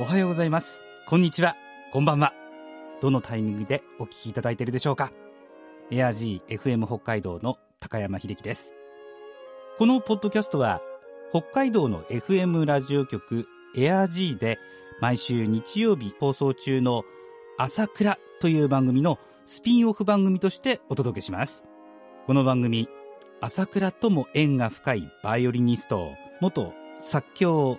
おはようございます。こんにちは。こんばんは。どのタイミングでお聞きいただいているでしょうか。エアジー FM 北海道の高山秀樹です。このポッドキャストは、北海道の FM ラジオ局エアジーで毎週日曜日放送中の朝倉という番組のスピンオフ番組としてお届けします。この番組、朝倉とも縁が深いバイオリニスト、元作協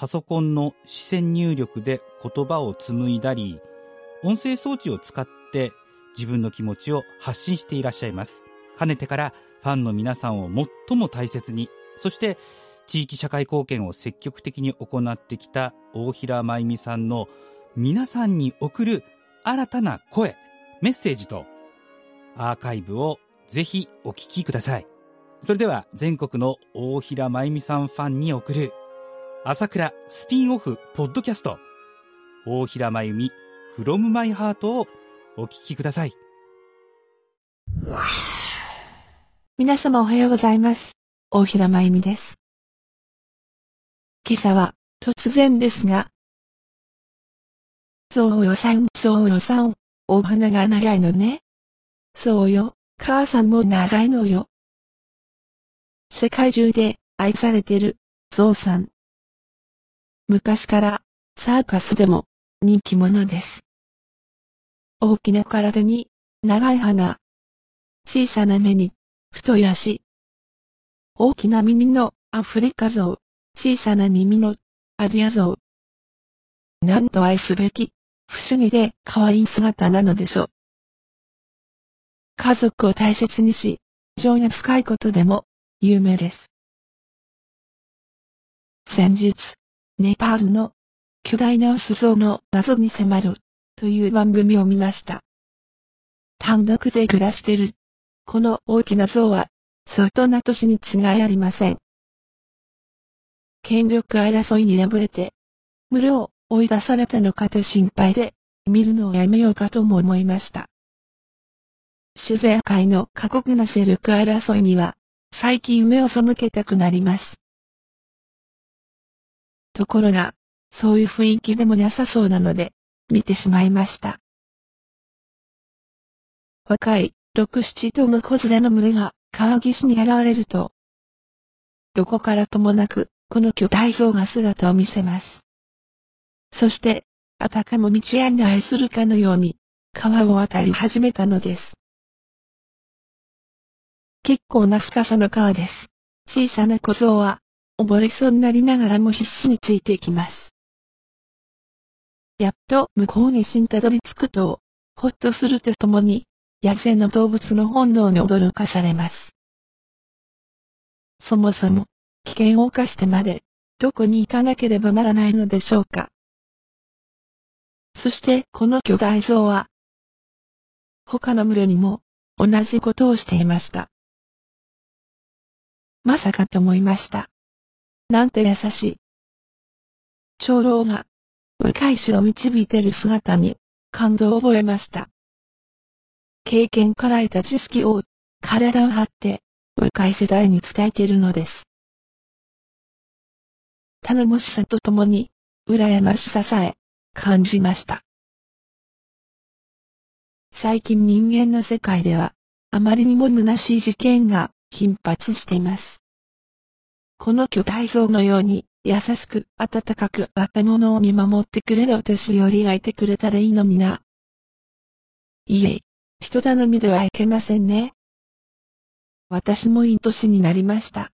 パソコンの視線入力で言葉を紡いだり、音声装置を使って自分の気持ちを発信していらっしゃいます。かねてからファンの皆さんを最も大切に、そして地域社会貢献を積極的に行ってきた大平真由美さんの皆さんに送る新たな声、メッセージとアーカイブをぜひお聞きください。それでは全国の大平真由美さんファンに送る朝倉スピンオフポッドキャスト大平真由美 from my heart をお聞きください。皆様おはようございます。大平真由美です。今朝は突然ですが、そうよさん、そうよさん、お花が長いのね。そうよ、母さんも長いのよ。世界中で愛されてる、ゾウさん。昔からサーカスでも人気者です。大きな体に長い鼻、小さな目に太い足。大きな耳のアフリカゾウ、小さな耳のアジアゾウ。なんと愛すべき、不思議で可愛い姿なのでしょう。家族を大切にし、情が深いことでも有名です。先日、ネパールの巨大な巣像の謎に迫るという番組を見ました。単独で暮らしてるこの大きな像は、相当な年に違いありません。権力争いに敗れて、群れを追い出されたのかと心配で、見るのをやめようかとも思いました。酒税界の過酷な勢力争いには、最近目を背けたくなります。ところが、そういう雰囲気でもなさそうなので、見てしまいました。若い六七頭の子連れの群れが川岸に現れると、どこからともなく、この巨大像が姿を見せます。そして、あたかも道案内するかのように、川を渡り始めたのです。結構な深さの川です。小さな小僧は、溺れそうになりながらも必死についていきます。やっと向こう岸にたどり着くと、ほっとするとともに、野生の動物の本能に驚かされます。そもそも、危険を冒してまで、どこに行かなければならないのでしょうか。そして、この巨大像は、他の群れにも、同じことをしていました。まさかと思いました。なんて優しい。長老が、若い死を導いている姿に、感動を覚えました。経験から得た知識を体を張って若い世代に伝えているのです。頼もしさとともに羨ましささえ感じました。最近人間の世界ではあまりにも虚しい事件が頻発しています。この巨大像のように優しく温かく若者を見守ってくれるお年寄りがいてくれたらいいのにな。いえ、人頼みではいけませんね。私もいい年になりました。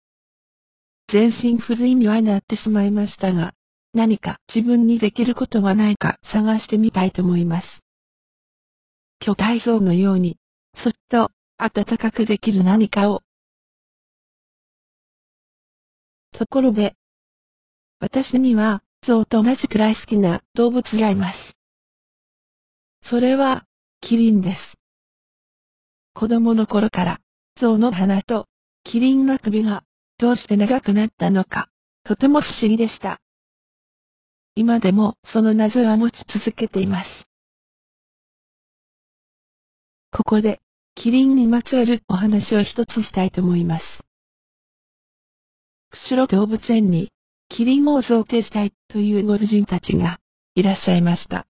全身不随にはなってしまいましたが、何か自分にできることがないか探してみたいと思います。巨大像のように、そっと暖かくできる何かを。ところで、私には象と同じくらい好きな動物がいます。それは、キリンです。子供の頃から、象の鼻と、キリンの首が、どうして長くなったのか、とても不思議でした。今でもその謎は持ち続けています。ここで、キリンにまつわるお話を一つしたいと思います。釧路動物園に、キリンを贈呈したいというご婦人たちがいらっしゃいました。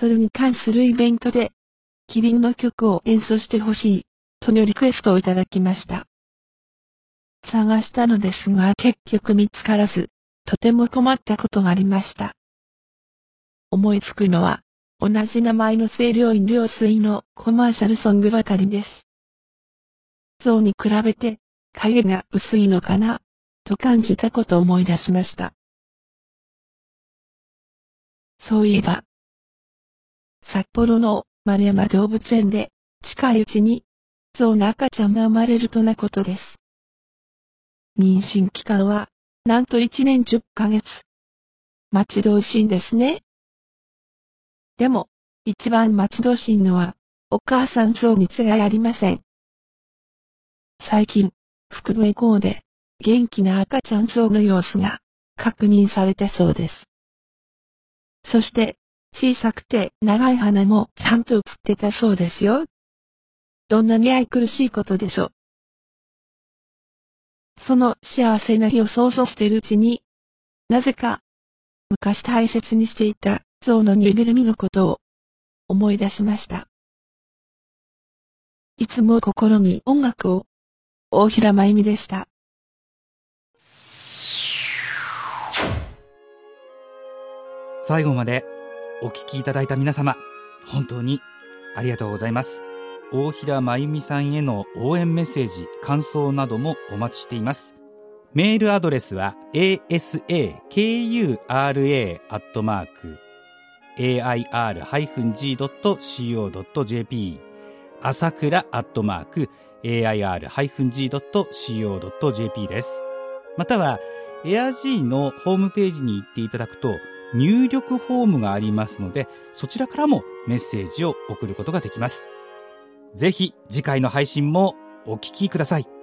それに関するイベントで、キリンの曲を演奏してほしい、とのリクエストをいただきました。探したのですが結局見つからず、とても困ったことがありました。思いつくのは、同じ名前の清涼飲料水のコマーシャルソングばかりです。象に比べて影が薄いのかな、と感じたことを思い出しました。そういえば、札幌の丸山動物園で近いうちに象の赤ちゃんが生まれるとなことです。妊娠期間はなんと1年10ヶ月。待ち遠しいんですね。でも、一番待ち遠しいのは、お母さん象に違いありません。最近、腹部エコーで、元気な赤ちゃん象の様子が確認されたそうです。そして、小さくて長い鼻もちゃんと映ってたそうですよ。どんなに愛くるしいことでしょう。その幸せな日を想像しているうちに、なぜか、昔大切にしていた象のぬいぐるみのことを思い出しました。いつも心に音楽を、大平真由美でした。最後までお聴きいただいた皆様、本当にありがとうございます。大平真由美さんへの応援メッセージ、感想などもお待ちしています。メールアドレスは asakura.air-g.co.jp 朝倉アットマーク air-g.co.jp です。または、エア G のホームページに行っていただくと、入力フォームがありますので、そちらからもメッセージを送ることができます。ぜひ次回の配信もお聞きください。